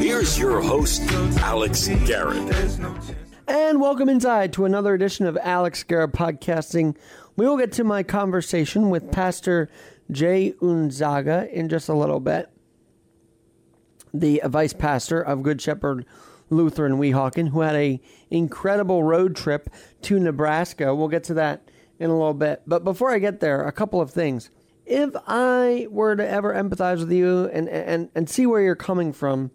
Here's your host, Alex Garrett. And welcome inside to another edition of Alex Garrett Podcasting. We will get to my conversation with Pastor Jay Unzaga in just a little bit, the vice pastor of Good Shepherd Lutheran Weehawken, who had a incredible road trip to Nebraska. We'll get to that in a little bit. But before I get there, a couple of things. If I were to ever empathize with you and, and, and see where you're coming from,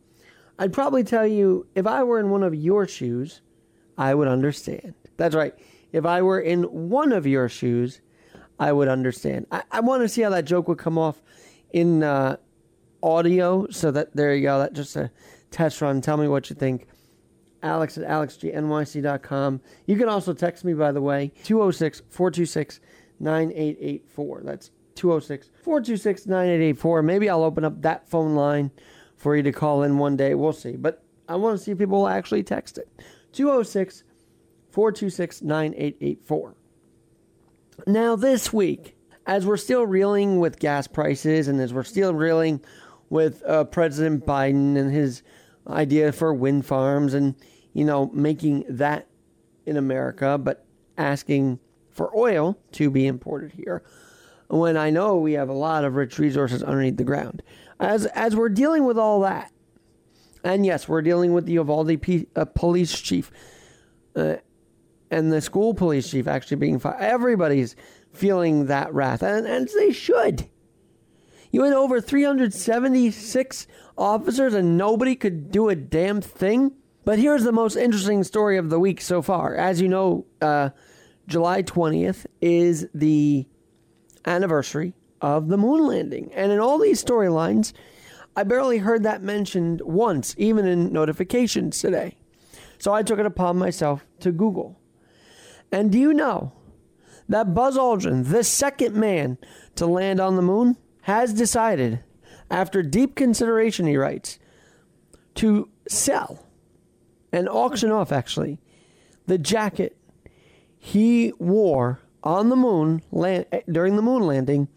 I'd probably tell you if I were in one of your shoes, I would understand. That's right. If I were in one of your shoes, I would understand. I, I want to see how that joke would come off in uh, audio. So that there you go. That just a test run. Tell me what you think. Alex at alexgnyc.com. You can also text me, by the way, 206 426 9884. That's 206 426 9884. Maybe I'll open up that phone line for you to call in one day. We'll see. But I want to see if people actually text it. 206 426 9884. Now, this week, as we're still reeling with gas prices and as we're still reeling with uh, President Biden and his idea for wind farms and, you know, making that in America, but asking for oil to be imported here when I know we have a lot of rich resources underneath the ground. As as we're dealing with all that, and yes, we're dealing with the Uvalde P, uh, police chief uh, and the school police chief actually being fired. Everybody's feeling that wrath, and, and they should. You had over 376 officers, and nobody could do a damn thing. But here's the most interesting story of the week so far. As you know, uh, July 20th is the anniversary of the moon landing. And in all these storylines, I barely heard that mentioned once, even in notifications today. So I took it upon myself to Google. And do you know that Buzz Aldrin, the second man to land on the moon, has decided, after deep consideration, he writes, to sell and auction off, actually, the jacket he wore on the moon land, eh, during the moon landing,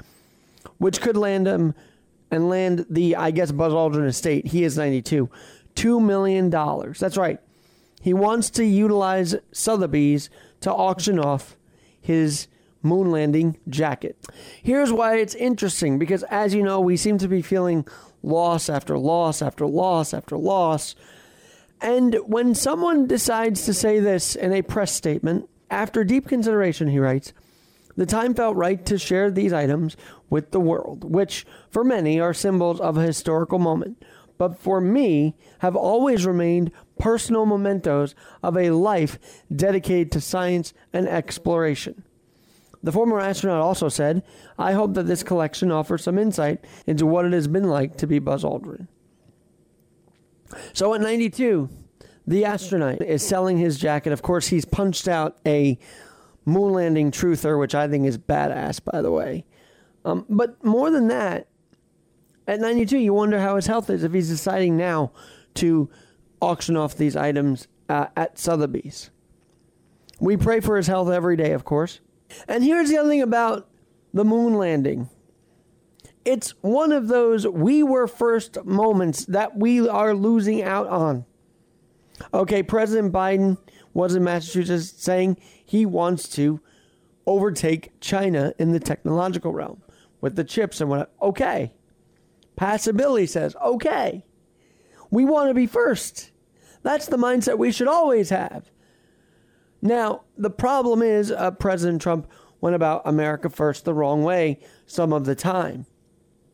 which could land him and land the, I guess, Buzz Aldrin estate. He is 92. $2 million. That's right. He wants to utilize Sotheby's to auction off his moon landing jacket. Here's why it's interesting because, as you know, we seem to be feeling loss after loss after loss after loss. And when someone decides to say this in a press statement, after deep consideration, he writes, the time felt right to share these items with the world, which for many are symbols of a historical moment, but for me have always remained personal mementos of a life dedicated to science and exploration. The former astronaut also said, I hope that this collection offers some insight into what it has been like to be Buzz Aldrin. So at 92, the astronaut is selling his jacket. Of course, he's punched out a moon landing truther, which I think is badass, by the way. Um, but more than that, at 92, you wonder how his health is if he's deciding now to auction off these items uh, at Sotheby's. We pray for his health every day, of course. And here's the other thing about the moon landing it's one of those we were first moments that we are losing out on. Okay, President Biden was in Massachusetts saying he wants to overtake China in the technological realm with the chips and what. Okay. Passability says, okay, we want to be first. That's the mindset we should always have. Now, the problem is uh, President Trump went about America first the wrong way some of the time.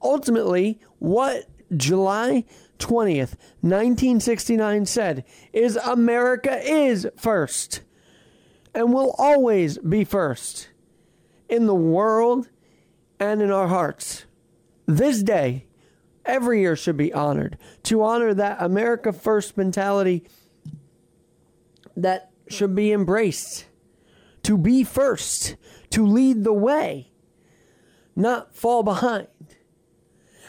Ultimately, what July 20th, 1969 said is America is first and will always be first in the world and in our hearts. This day, every year should be honored to honor that America first mentality that should be embraced. To be first, to lead the way, not fall behind.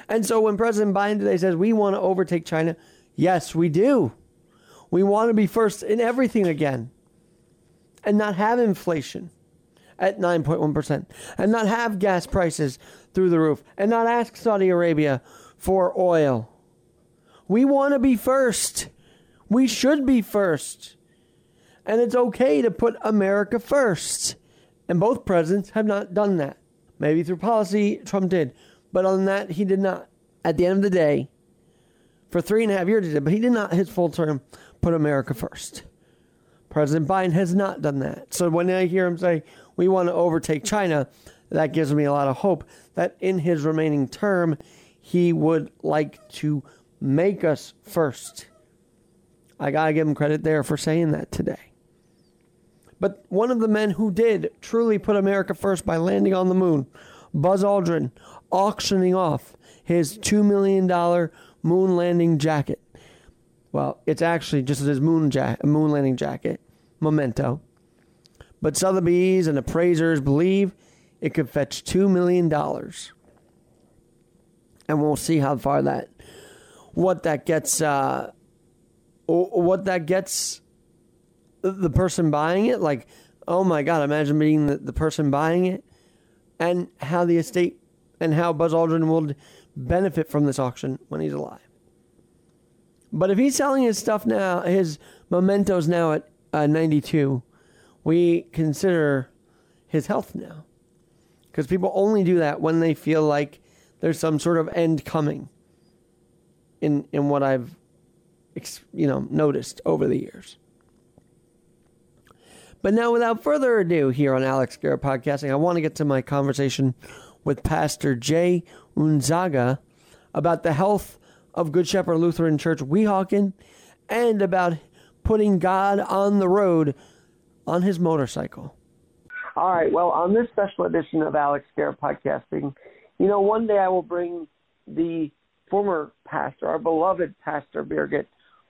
And so when President Biden today says we want to overtake China, yes, we do. We want to be first in everything again and not have inflation at 9.1% and not have gas prices through the roof and not ask Saudi Arabia for oil. We want to be first. We should be first. And it's okay to put America first. And both presidents have not done that. Maybe through policy, Trump did. But on that, he did not. At the end of the day, for three and a half years, he did, but he did not, his full term, put America first. President Biden has not done that. So when I hear him say, we want to overtake China, that gives me a lot of hope that in his remaining term, he would like to make us first. I got to give him credit there for saying that today. But one of the men who did truly put America first by landing on the moon, Buzz Aldrin, auctioning off his $2 million moon landing jacket. Well, it's actually just his moon, ja- moon landing jacket, memento. But Sotheby's and appraisers believe it could fetch $2 million. And we'll see how far that, what that gets, uh, what that gets the person buying it. Like, oh my God, imagine being the, the person buying it and how the estate and how Buzz Aldrin will benefit from this auction when he's alive. But if he's selling his stuff now, his mementos now at uh, 92, we consider his health now. Because people only do that when they feel like there's some sort of end coming in, in what I've you know, noticed over the years. But now, without further ado, here on Alex Garrett Podcasting, I want to get to my conversation with Pastor Jay Unzaga about the health of Good Shepherd Lutheran Church Weehawken and about putting God on the road on his motorcycle. All right. Well, on this special edition of Alex Garrett Podcasting, you know, one day I will bring the former pastor, our beloved Pastor Birgit,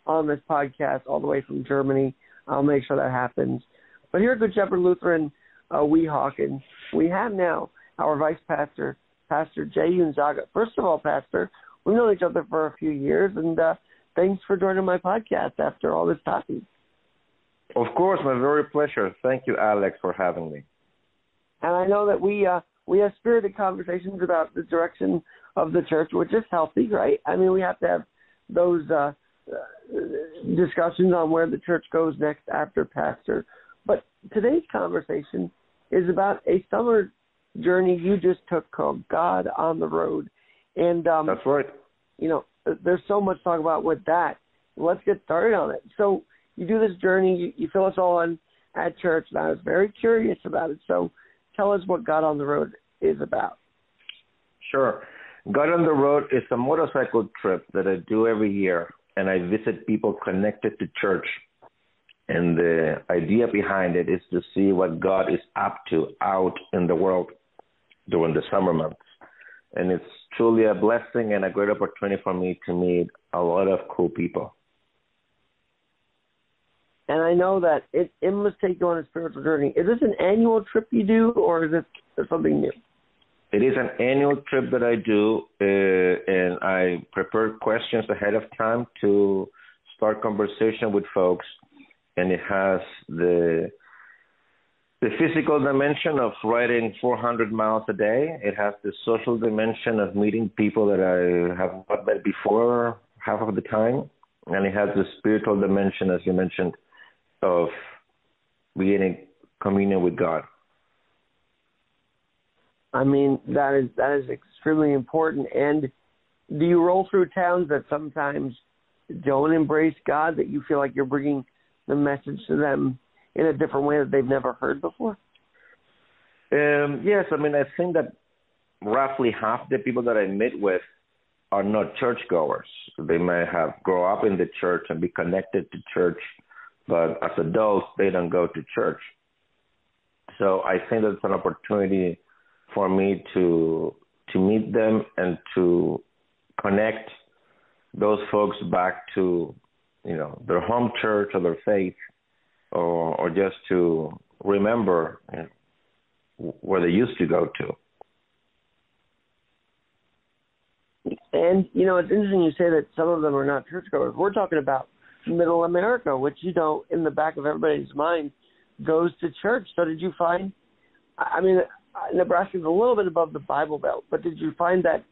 on this podcast all the way from Germany. I'll make sure that happens. But here at Good Shepherd Lutheran uh, Weehawken, we have now our vice pastor, Pastor Jay Unzaga. First of all, Pastor, we've known each other for a few years, and uh, thanks for joining my podcast after all this time. Of course, my very pleasure. Thank you, Alex, for having me. And I know that we uh, we have spirited conversations about the direction of the church, which is healthy, right? I mean, we have to have those uh, discussions on where the church goes next after pastor. But today's conversation is about a summer journey you just took called God on the Road. And um, that's right. You know, there's so much to talk about with that. Let's get started on it. So you do this journey, you, you fill us all in at church, and I was very curious about it. So tell us what God on the Road is about. Sure. God on the Road is a motorcycle trip that I do every year, and I visit people connected to church and the idea behind it is to see what God is up to out in the world during the summer months. And it's truly a blessing and a great opportunity for me to meet a lot of cool people. And I know that it, it must take you on a spiritual journey. Is this an annual trip you do, or is it something new? It is an annual trip that I do, uh, and I prepare questions ahead of time to start conversation with folks and it has the the physical dimension of riding 400 miles a day. It has the social dimension of meeting people that I have not met before half of the time, and it has the spiritual dimension, as you mentioned, of being in communion with God. I mean that is that is extremely important. And do you roll through towns that sometimes don't embrace God? That you feel like you're bringing the message to them in a different way that they've never heard before? Um, yes, I mean I think that roughly half the people that I meet with are not churchgoers. They may have grow up in the church and be connected to church, but as adults they don't go to church. So I think that's an opportunity for me to to meet them and to connect those folks back to you know their home church or their faith, or or just to remember uh, where they used to go to. And you know, it's interesting you say that some of them are not churchgoers. We're talking about Middle America, which you know, in the back of everybody's mind, goes to church. So, did you find? I mean, uh, Nebraska is a little bit above the Bible Belt, but did you find that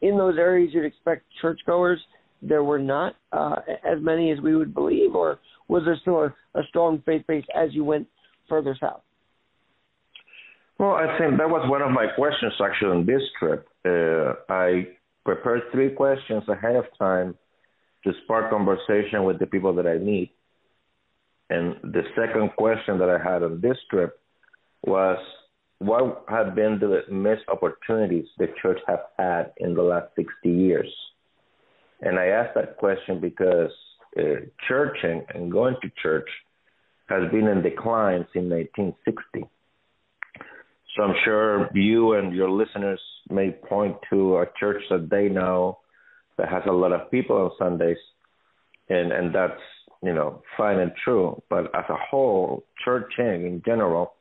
in those areas you'd expect churchgoers there were not uh, as many as we would believe, or was there still a, a strong faith base as you went further south? Well, I think that was one of my questions actually on this trip. Uh, I prepared three questions ahead of time to spark conversation with the people that I meet. And the second question that I had on this trip was what have been the missed opportunities the church have had in the last 60 years? And I ask that question because uh, churching and going to church has been in decline since 1960. So I'm sure you and your listeners may point to a church that they know that has a lot of people on Sundays, and and that's you know fine and true. But as a whole, churching in general,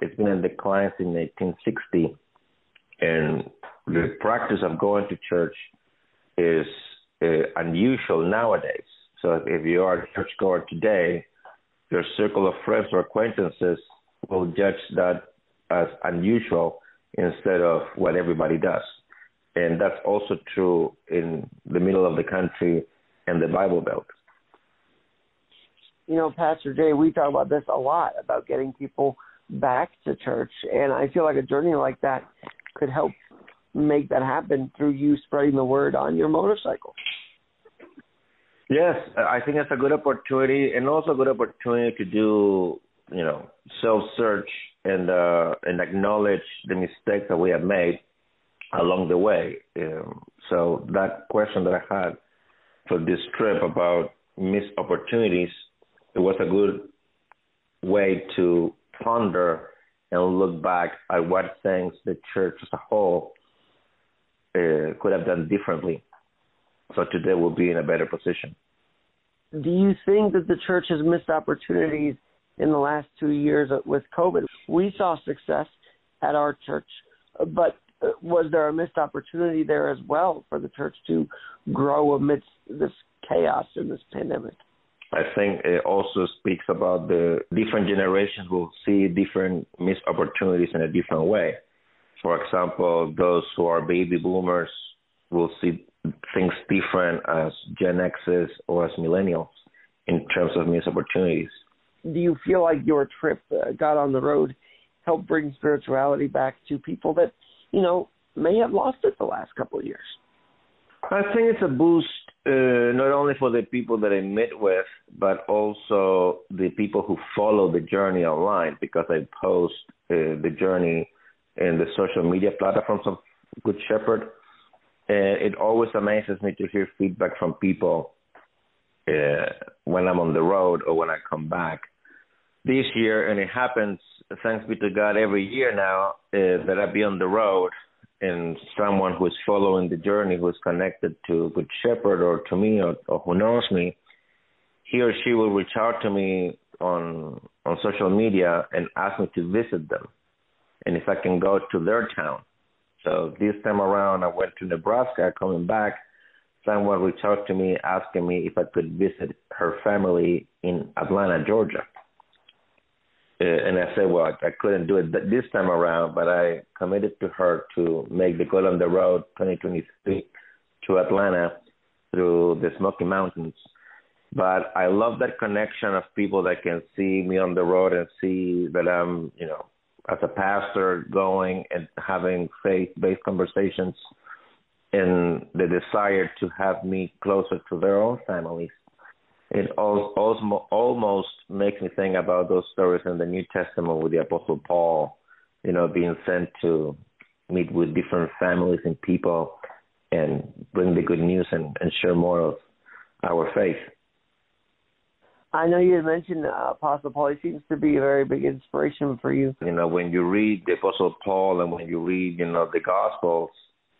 it's been in decline since 1960, and the practice of going to church is uh, unusual nowadays. So if you are a churchgoer today, your circle of friends or acquaintances will judge that as unusual instead of what everybody does. And that's also true in the middle of the country and the Bible Belt. You know, Pastor Jay, we talk about this a lot about getting people back to church, and I feel like a journey like that could help make that happen through you spreading the word on your motorcycle. Yes, I think it's a good opportunity, and also a good opportunity to do, you know, self search and uh, and acknowledge the mistakes that we have made along the way. Um, so that question that I had for this trip about missed opportunities, it was a good way to ponder and look back at what things the church as a whole uh, could have done differently. So today we'll be in a better position. Do you think that the church has missed opportunities in the last two years with COVID. We saw success at our church, but was there a missed opportunity there as well for the church to grow amidst this chaos in this pandemic? I think it also speaks about the different generations will see different missed opportunities in a different way. For example, those who are baby boomers will see things different as Gen X's or as millennials in terms of missed opportunities do you feel like your trip uh, God on the Road helped bring spirituality back to people that you know may have lost it the last couple of years? I think it's a boost uh, not only for the people that I met with, but also the people who follow the journey online because I post uh, the journey in the social media platforms of Good Shepherd. And it always amazes me to hear feedback from people uh, when I'm on the road or when I come back this year, and it happens, thanks be to God, every year now uh, that I be on the road and someone who is following the journey, who is connected to Good Shepherd or to me or, or who knows me, he or she will reach out to me on on social media and ask me to visit them, and if I can go to their town. So this time around, I went to Nebraska. Coming back, someone reached out to me asking me if I could visit her family in Atlanta, Georgia. Uh, and I said, well, I, I couldn't do it this time around, but I committed to her to make the God on the Road 2023 to Atlanta through the Smoky Mountains. But I love that connection of people that can see me on the road and see that I'm, you know, as a pastor going and having faith-based conversations and the desire to have me closer to their own families it almost makes me think about those stories in the New Testament with the Apostle Paul, you know, being sent to meet with different families and people and bring the good news and, and share more of our faith. I know you had mentioned uh, Apostle Paul. He seems to be a very big inspiration for you. You know, when you read the Apostle Paul and when you read, you know, the Gospels,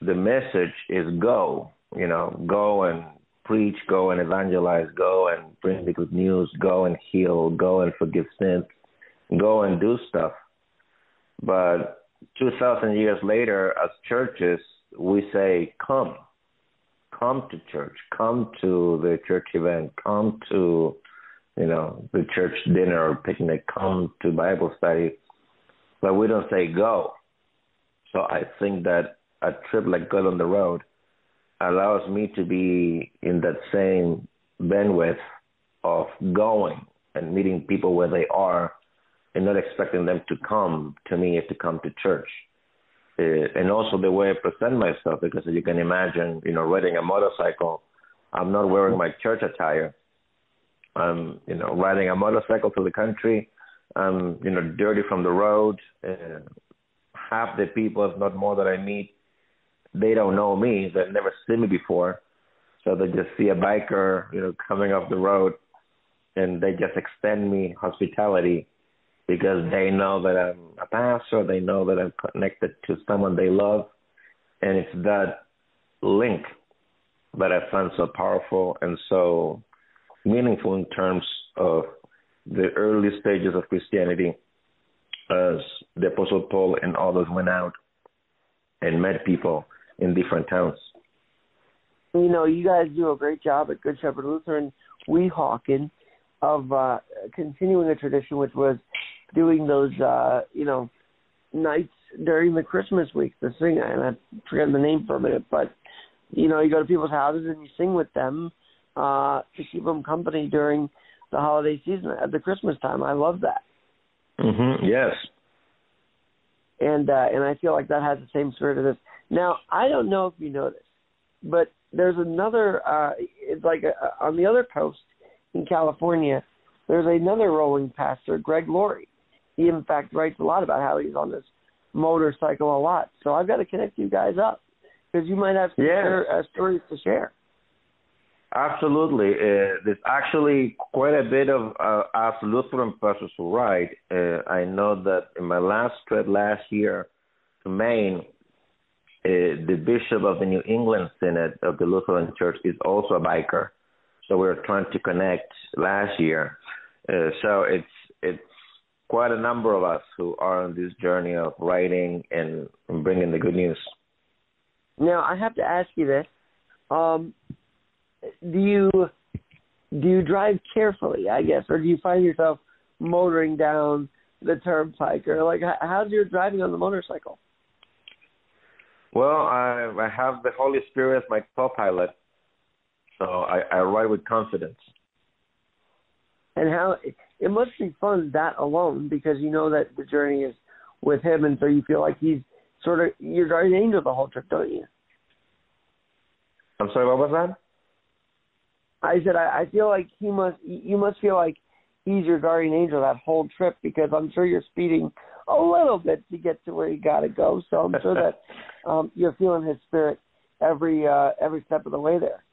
the message is go. You know, go and preach, go and evangelize, go and bring the good news, go and heal, go and forgive sins, go and do stuff. But 2,000 years later, as churches, we say, come. Come to church. Come to the church event. Come to, you know, the church dinner or picnic. Come to Bible study. But we don't say go. So I think that a trip like God on the Road allows me to be in that same bandwidth of going and meeting people where they are and not expecting them to come to me if to come to church. Uh, and also the way I present myself, because as you can imagine, you know, riding a motorcycle, I'm not wearing my church attire. I'm, you know, riding a motorcycle through the country. I'm, you know, dirty from the road. Uh, half the people, if not more, that I meet, they don't know me. They've never seen me before. So they just see a biker, you know, coming off the road and they just extend me hospitality because they know that I'm a pastor, they know that I'm connected to someone they love, and it's that link that I find so powerful and so meaningful in terms of the early stages of Christianity as the Apostle Paul and others went out and met people in different towns. You know, you guys do a great job at Good Shepherd Lutheran Weehawken of uh, continuing a tradition which was doing those uh, you know nights during the Christmas week to sing and I forget the name for a minute, but you know you go to people's houses and you sing with them uh, to keep them company during the holiday season at the Christmas time. I love that. Mm-hmm. Yes. And uh, and I feel like that has the same spirit of this. Now I don't know if you know this, but there's another. Uh, it's like a, on the other coast in California, there's another rolling pastor, Greg Laurie. He, in fact, writes a lot about how he's on this motorcycle a lot. So I've got to connect you guys up because you might have some yes. share, uh, stories to share. Absolutely. Uh, there's actually quite a bit of uh, us Lutheran pastors who write. Uh, I know that in my last trip last year to Maine, uh, the bishop of the New England Synod of the Lutheran Church is also a biker. So we are trying to connect last year. Uh, so it's it's quite a number of us who are on this journey of writing and, and bringing the good news. Now I have to ask you this: um, Do you do you drive carefully? I guess, or do you find yourself motoring down the turnpike, or like how's your driving on the motorcycle? Well, I, I have the Holy Spirit as my co-pilot, so I, I ride with confidence. And how it must be fun that alone because you know that the journey is with him, and so you feel like he's sort of your guardian angel the whole trip, don't you? I'm sorry, what was that? I said I, I feel like he must. You must feel like he's your guardian angel that whole trip because I'm sure you're speeding a little bit to get to where you got to go. So I'm sure that um, you're feeling his spirit every uh, every step of the way there.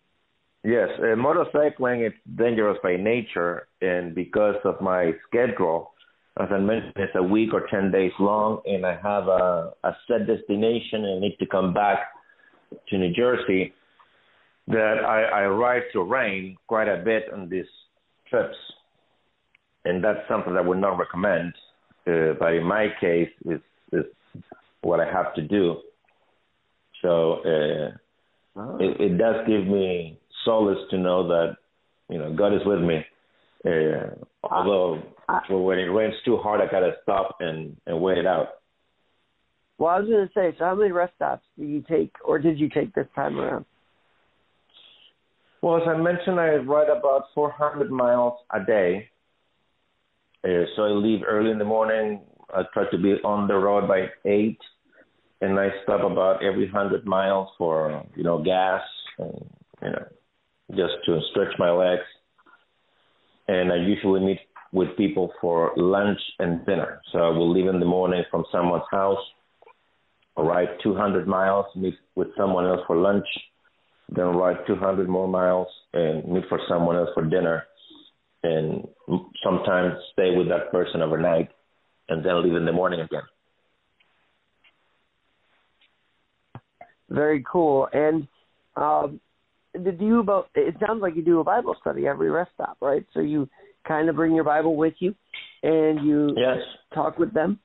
Yes, uh, motorcycling it's dangerous by nature, and because of my schedule, as I mentioned, it's a week or ten days long, and I have a, a set destination and I need to come back to New Jersey. That I, I ride to rain quite a bit on these trips, and that's something that I would not recommend. Uh, but in my case, it's, it's what I have to do. So uh, oh. it, it does give me solace to know that you know God is with me. Uh, although uh, when it rains too hard, I gotta stop and and wait it out. Well, I was gonna say, so how many rest stops do you take, or did you take this time around? Well, as I mentioned, I ride about 400 miles a day. Uh, so I leave early in the morning. I try to be on the road by eight, and I stop about every hundred miles for you know gas and you know just to stretch my legs. And I usually meet with people for lunch and dinner. So I will leave in the morning from someone's house, ride 200 miles, meet with someone else for lunch, then ride 200 more miles and meet for someone else for dinner, and sometimes stay with that person overnight, and then leave in the morning again. Very cool. And um, do you about it sounds like you do a Bible study every rest stop, right? So you kind of bring your Bible with you and you yes. talk with them.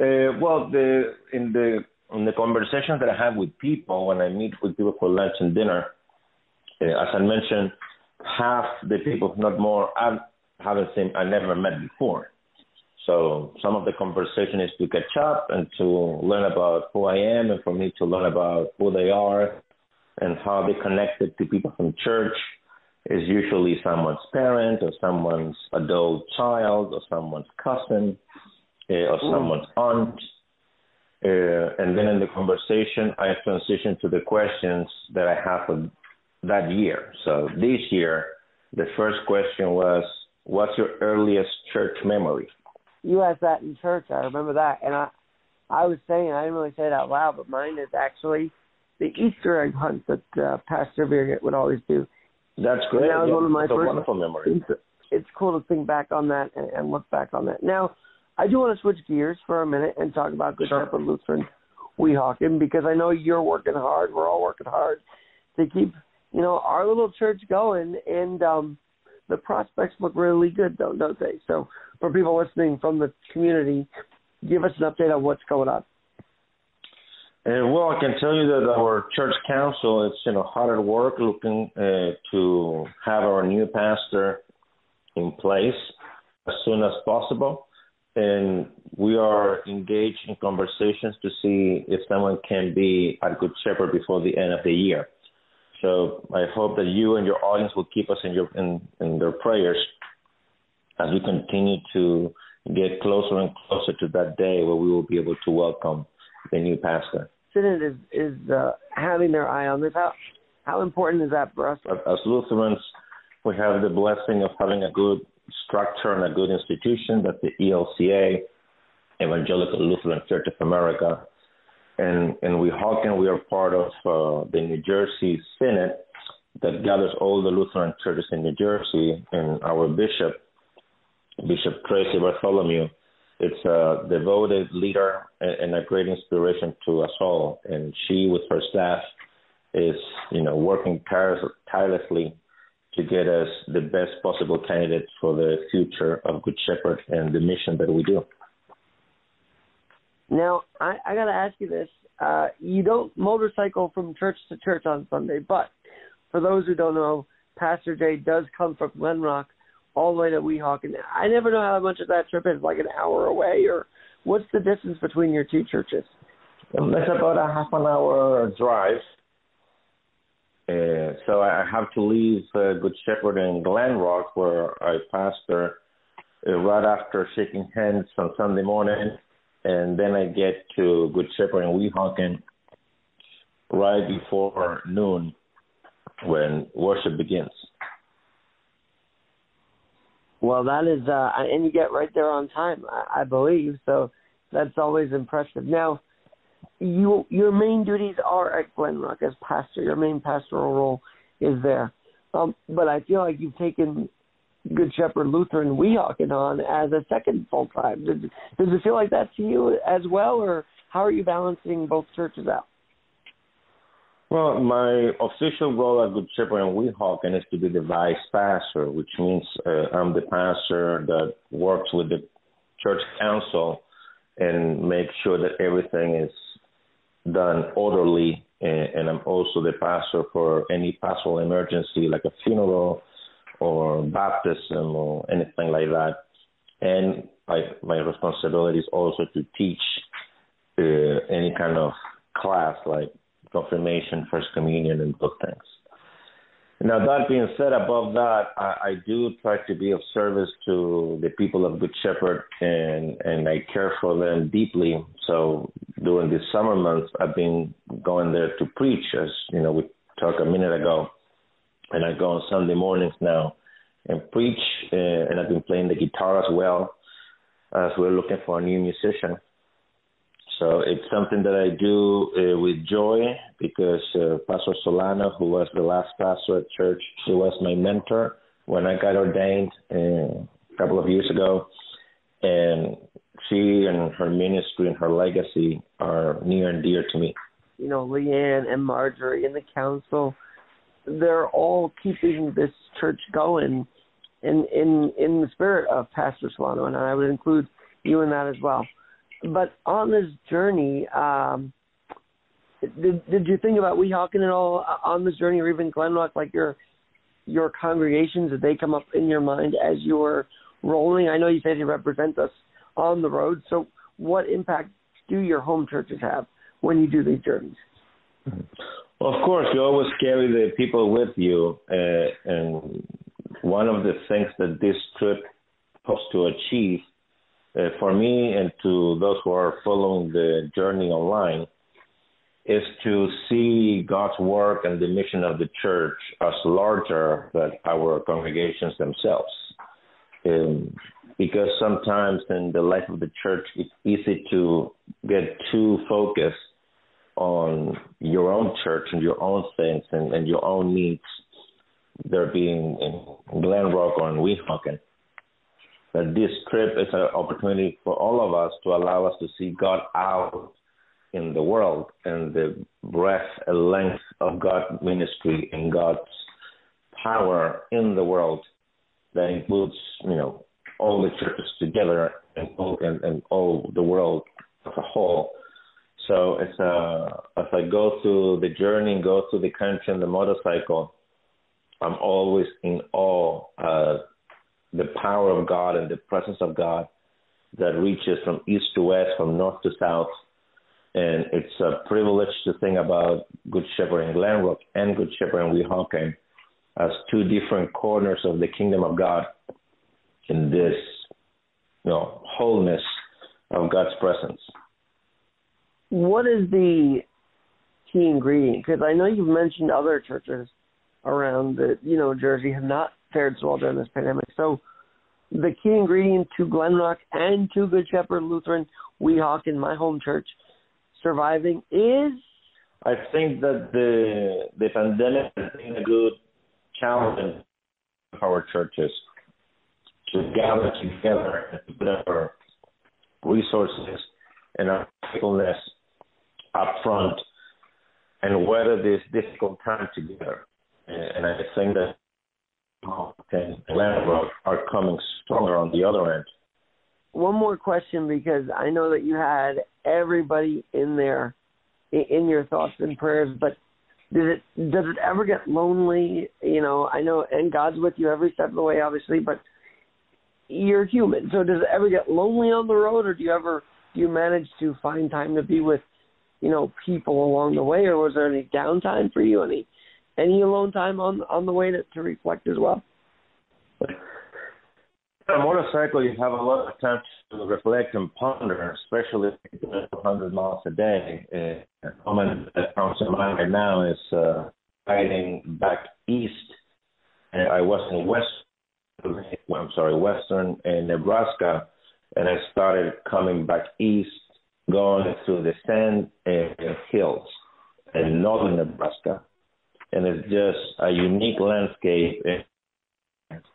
Uh, well, the in the in the conversations that I have with people when I meet with people for lunch and dinner, uh, as I mentioned, half the people, if not more, I haven't seen, I never met before. So some of the conversation is to catch up and to learn about who I am, and for me to learn about who they are, and how they connected to people from church is usually someone's parent or someone's adult child or someone's cousin uh, or mm. someone's aunt. Uh, and then in the conversation, I transition to the questions that I have for that year. So this year, the first question was, "What's your earliest church memory?" You asked that in church. I remember that, and I, I was saying I didn't really say it out loud, but mine is actually the Easter egg hunt that uh, Pastor Birgit would always do. That's great. And that was yeah, one of my That's first. Wonderful memory. It's, it's cool to think back on that and, and look back on that. Now, I do want to switch gears for a minute and talk about Good sure. Shepherd Lutheran Weehawken because I know you're working hard. We're all working hard to keep you know our little church going, and um, the prospects look really good, though, don't they? So, for people listening from the community, give us an update on what's going on. Uh, well, I can tell you that our church council is you know hard at work looking uh, to have our new pastor in place as soon as possible, and we are engaged in conversations to see if someone can be a good shepherd before the end of the year. So I hope that you and your audience will keep us in your in, in their prayers as we continue to get closer and closer to that day where we will be able to welcome the new pastor. Synod is is uh, having their eye on this. How how important is that for us? As Lutherans, we have the blessing of having a good structure and a good institution. That's the ELCA, Evangelical Lutheran Church of America, and in Weehawken we are part of uh, the New Jersey Synod that gathers all the Lutheran churches in New Jersey, and our bishop, Bishop Tracie Bartholomew it's a devoted leader and a great inspiration to us all. And she, with her staff, is you know working tirelessly to get us the best possible candidate for the future of Good Shepherd and the mission that we do. Now, I, I got to ask you this: uh, you don't motorcycle from church to church on Sunday, but for those who don't know, Pastor Jay does come from Glen Rock all the way to Weehawken. I never know how much of that trip is, like an hour away, or what's the distance between your two churches? Um, it's about a half an hour drive. Uh, so I have to leave uh, Good Shepherd in Glen Rock, where I pastor, uh, right after shaking hands on Sunday morning, and then I get to Good Shepherd in Weehawken right before noon when worship begins. Well, that is, uh, and you get right there on time, I, I believe. So that's always impressive. Now, you your main duties are at Glen Rock as pastor. Your main pastoral role is there. Um, but I feel like you've taken Good Shepherd Lutheran Weehawken on as a second full time. Does, does it feel like that to you as well, or how are you balancing both churches out? Well, my official role at Good Shepherd and Weehawken is to be the vice pastor, which means uh, I'm the pastor that works with the church council and makes sure that everything is done orderly. And, and I'm also the pastor for any pastoral emergency, like a funeral or baptism or anything like that. And I, my responsibility is also to teach uh, any kind of class, like confirmation, first communion, and those things. Now, that being said, above that, I, I, do try to be of service to the people of Good Shepherd, and and I care for them deeply. So during the summer months, I've been going there to preach, as you know, we talked a minute ago, and I go on Sunday mornings now and preach, uh, and I've been playing the guitar as well, as we're looking for a new musician. So it's something that I do uh, with joy because uh, Pastor Solano, who was the last pastor at church, she was my mentor when I got ordained uh, a couple of years ago. And she and her ministry and her legacy are near and dear to me. You know, Leanne and Marjorie and the council, they're all keeping this church going in in in the spirit of Pastor Solano, and I would include you in that as well but on this journey, um, did did you think about Weehawken at all on this journey, or even Glen Rock, like your your congregations? Did they come up in your mind as you were rolling? I know you said you represent us on the road. So, what impact do your home churches have when you do these journeys? Well, of course, you always carry the people with you, uh, and one of the things that this trip hopes to achieve uh, for me and to those who are following the journey online is to see God's work and the mission of the church as larger than our congregations themselves. Um, because sometimes in the life of the church, it's easy to get too focused on your own church and your own things and, and your own needs, there being in Glen Rock or in Weehawken. That this trip is an opportunity for all of us to allow us to see God out in the world and the breadth and length of God's ministry and God's power in the world that includes, you know, all the churches together and all, and, and all the world as a whole. So it's uh, as I go through the journey, go through the country and the motorcycle, I'm always in awe of the power of God and the presence of God that reaches from east to west, from north to south. And it's a privilege to think about Good Shepherd in Glen Rock and Good Shepherd and Weehawken as two different corners of the kingdom of God in this, you know, wholeness of God's presence what is the key ingredient? Because I know you've mentioned other churches around the you know Jersey have not fared so well during this pandemic. So the key ingredient to Glen Rock and to Good Shepherd Lutheran Weehawken, my home church, surviving is. I think that the the pandemic has been a good challenge for our churches to gather together and to put our resources and our faithfulness up front and weather this difficult time together. And I think that and Glen Rock are coming stronger on the other end. One more question because I know that you had everybody in there in your thoughts and prayers, but does it does it ever get lonely? You know, I know and God's with you every step of the way, obviously, but you're human. So does it ever get lonely on the road, or do you ever do you manage to find time to be with you know, people along the way, or was there any downtime for you? Any any alone time on on the way to, to reflect as well? On a motorcycle, you have a lot of time to reflect and ponder, especially if you 100 miles a day. Uh, a moment that comes to mind right now is uh, riding back east. And I was in west, I'm sorry, western in Nebraska, and I started coming back east going through the sand and hills in northern Nebraska. And it's just a unique landscape.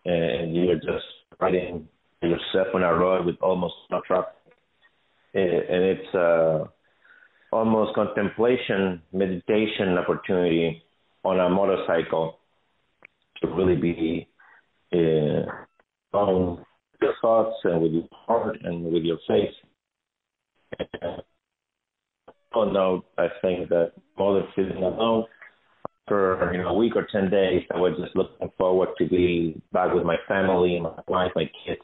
And you're just riding yourself on a road with almost no traffic. And it's uh, almost contemplation, meditation opportunity on a motorcycle to really be uh, on your thoughts and with your heart and with your faith oh no, I think that more feeling alone for you know a week or ten days, I was just looking forward to be back with my family, my wife, my kids.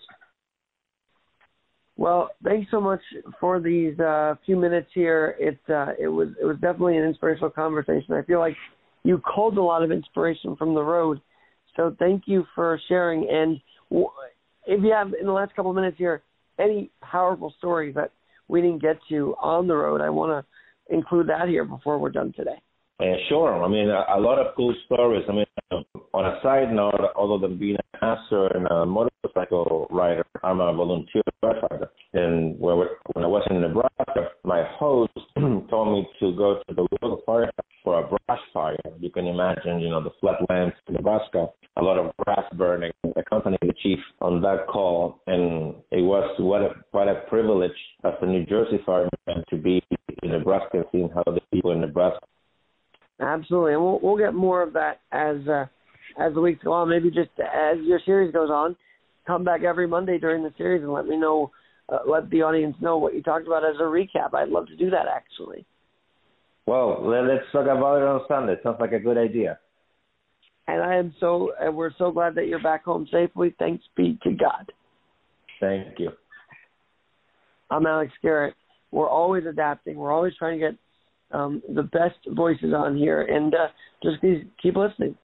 Well, thanks so much for these uh, few minutes here. It uh, it was it was definitely an inspirational conversation. I feel like you culled a lot of inspiration from the road. So thank you for sharing. And if you have in the last couple of minutes here any powerful stories that we didn't get to on the road. I want to include that here before we're done today. Yeah, sure. I mean, a, a lot of cool stories. I mean, uh, on a side note, other than being an pastor and a motorcycle rider, I'm a volunteer firefighter. And when, when I was in Nebraska, my host told me to go to the local fire for a brush fire. You can imagine, you know, the flatlands in Nebraska, a lot of grass burning. I accompanied the chief on that call, and it was what a, quite a privilege as a New Jersey fireman to be in Nebraska and seeing how the people in Nebraska. Absolutely, and we'll we'll get more of that as uh, as the weeks go on. Maybe just as your series goes on, come back every Monday during the series and let me know, uh, let the audience know what you talked about as a recap. I'd love to do that actually. Well, let's talk about it on Sunday. Sounds like a good idea. And I am so, and we're so glad that you're back home safely. Thanks be to God. Thank you. I'm Alex Garrett. We're always adapting. We're always trying to get um, the best voices on here, and uh, just keep, keep listening.